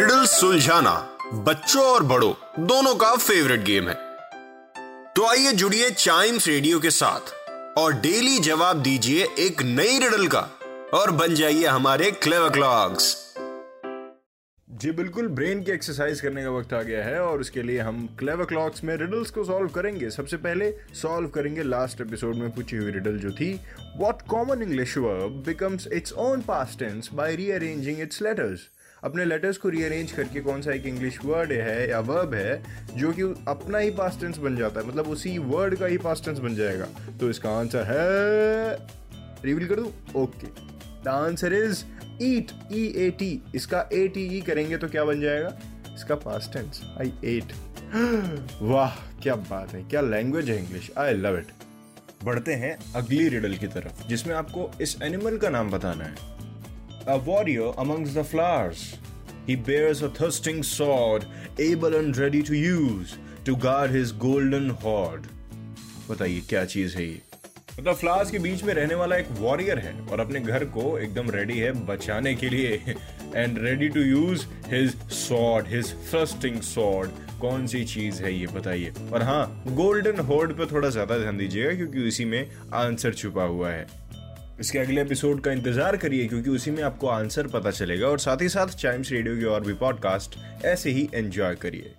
Riddle सुलझाना, बच्चों और बड़ों, दोनों का फेवरेट गेम है। तो आइए जुड़िए चाइम्स रेडियो के साथ और डेली जवाब दीजिए एक नई रिडल का और बन जाइए हमारे क्लेवर क्लॉक्स जी बिल्कुल ब्रेन की एक्सरसाइज करने का वक्त आ गया है और उसके लिए हम क्लेवर क्लॉक्स में रिडल्स को सॉल्व करेंगे। सबसे पहले सॉल्व करेंगे लास्ट एपिसोड में पूछी हुई रिडल जो थी what common English verb becomes its own past tense by rearranging its letters अपने लेटर्स को रीअरेंज करके कौन सा एक इंग्लिश वर्ड है या वर्ब है, जो कि अपना ही पास्ट टेंस बन जाता है मतलब उसी वर्ड का ही पास्ट टेंस बन जाएगा। तो इसका आंसर है रिवील कर दूँ? Okay the answer is eat E A T इसका ए टी ई करेंगे तो क्या बन जाएगा? इसका पास्ट टेंस आई एट वाह, क्या बात है, क्या लैंग्वेज है इंग्लिश आई लव इट बढ़ते हैं अगली रिडल की तरफ़, जिसमें आपको इस एनिमल का नाम बताना है। A warrior amongst the flowers. He bears a thirsting sword, able and ready to use to guard his golden hoard. बताइए क्या चीज़ है ये? मतलब फ्लावर्स के बीच में रहने वाला एक वॉरियर है और अपने घर को एकदम रेडी है बचाने के लिए। And ready to use his sword his thrusting sword कौन सी चीज़ है ये बताइए। और हाँ गोल्डन होर्ड पे थोड़ा ज़्यादा ध्यान दीजिएगा क्योंकि उसी में आंसर छुपा हुआ है। इसके अगले एपिसोड का इंतज़ार करिए, क्योंकि उसी में आपको आंसर पता चलेगा और साथ ही साथ चाइम्स रेडियो के और भी पॉडकास्ट ऐसे ही एंजॉय करिए।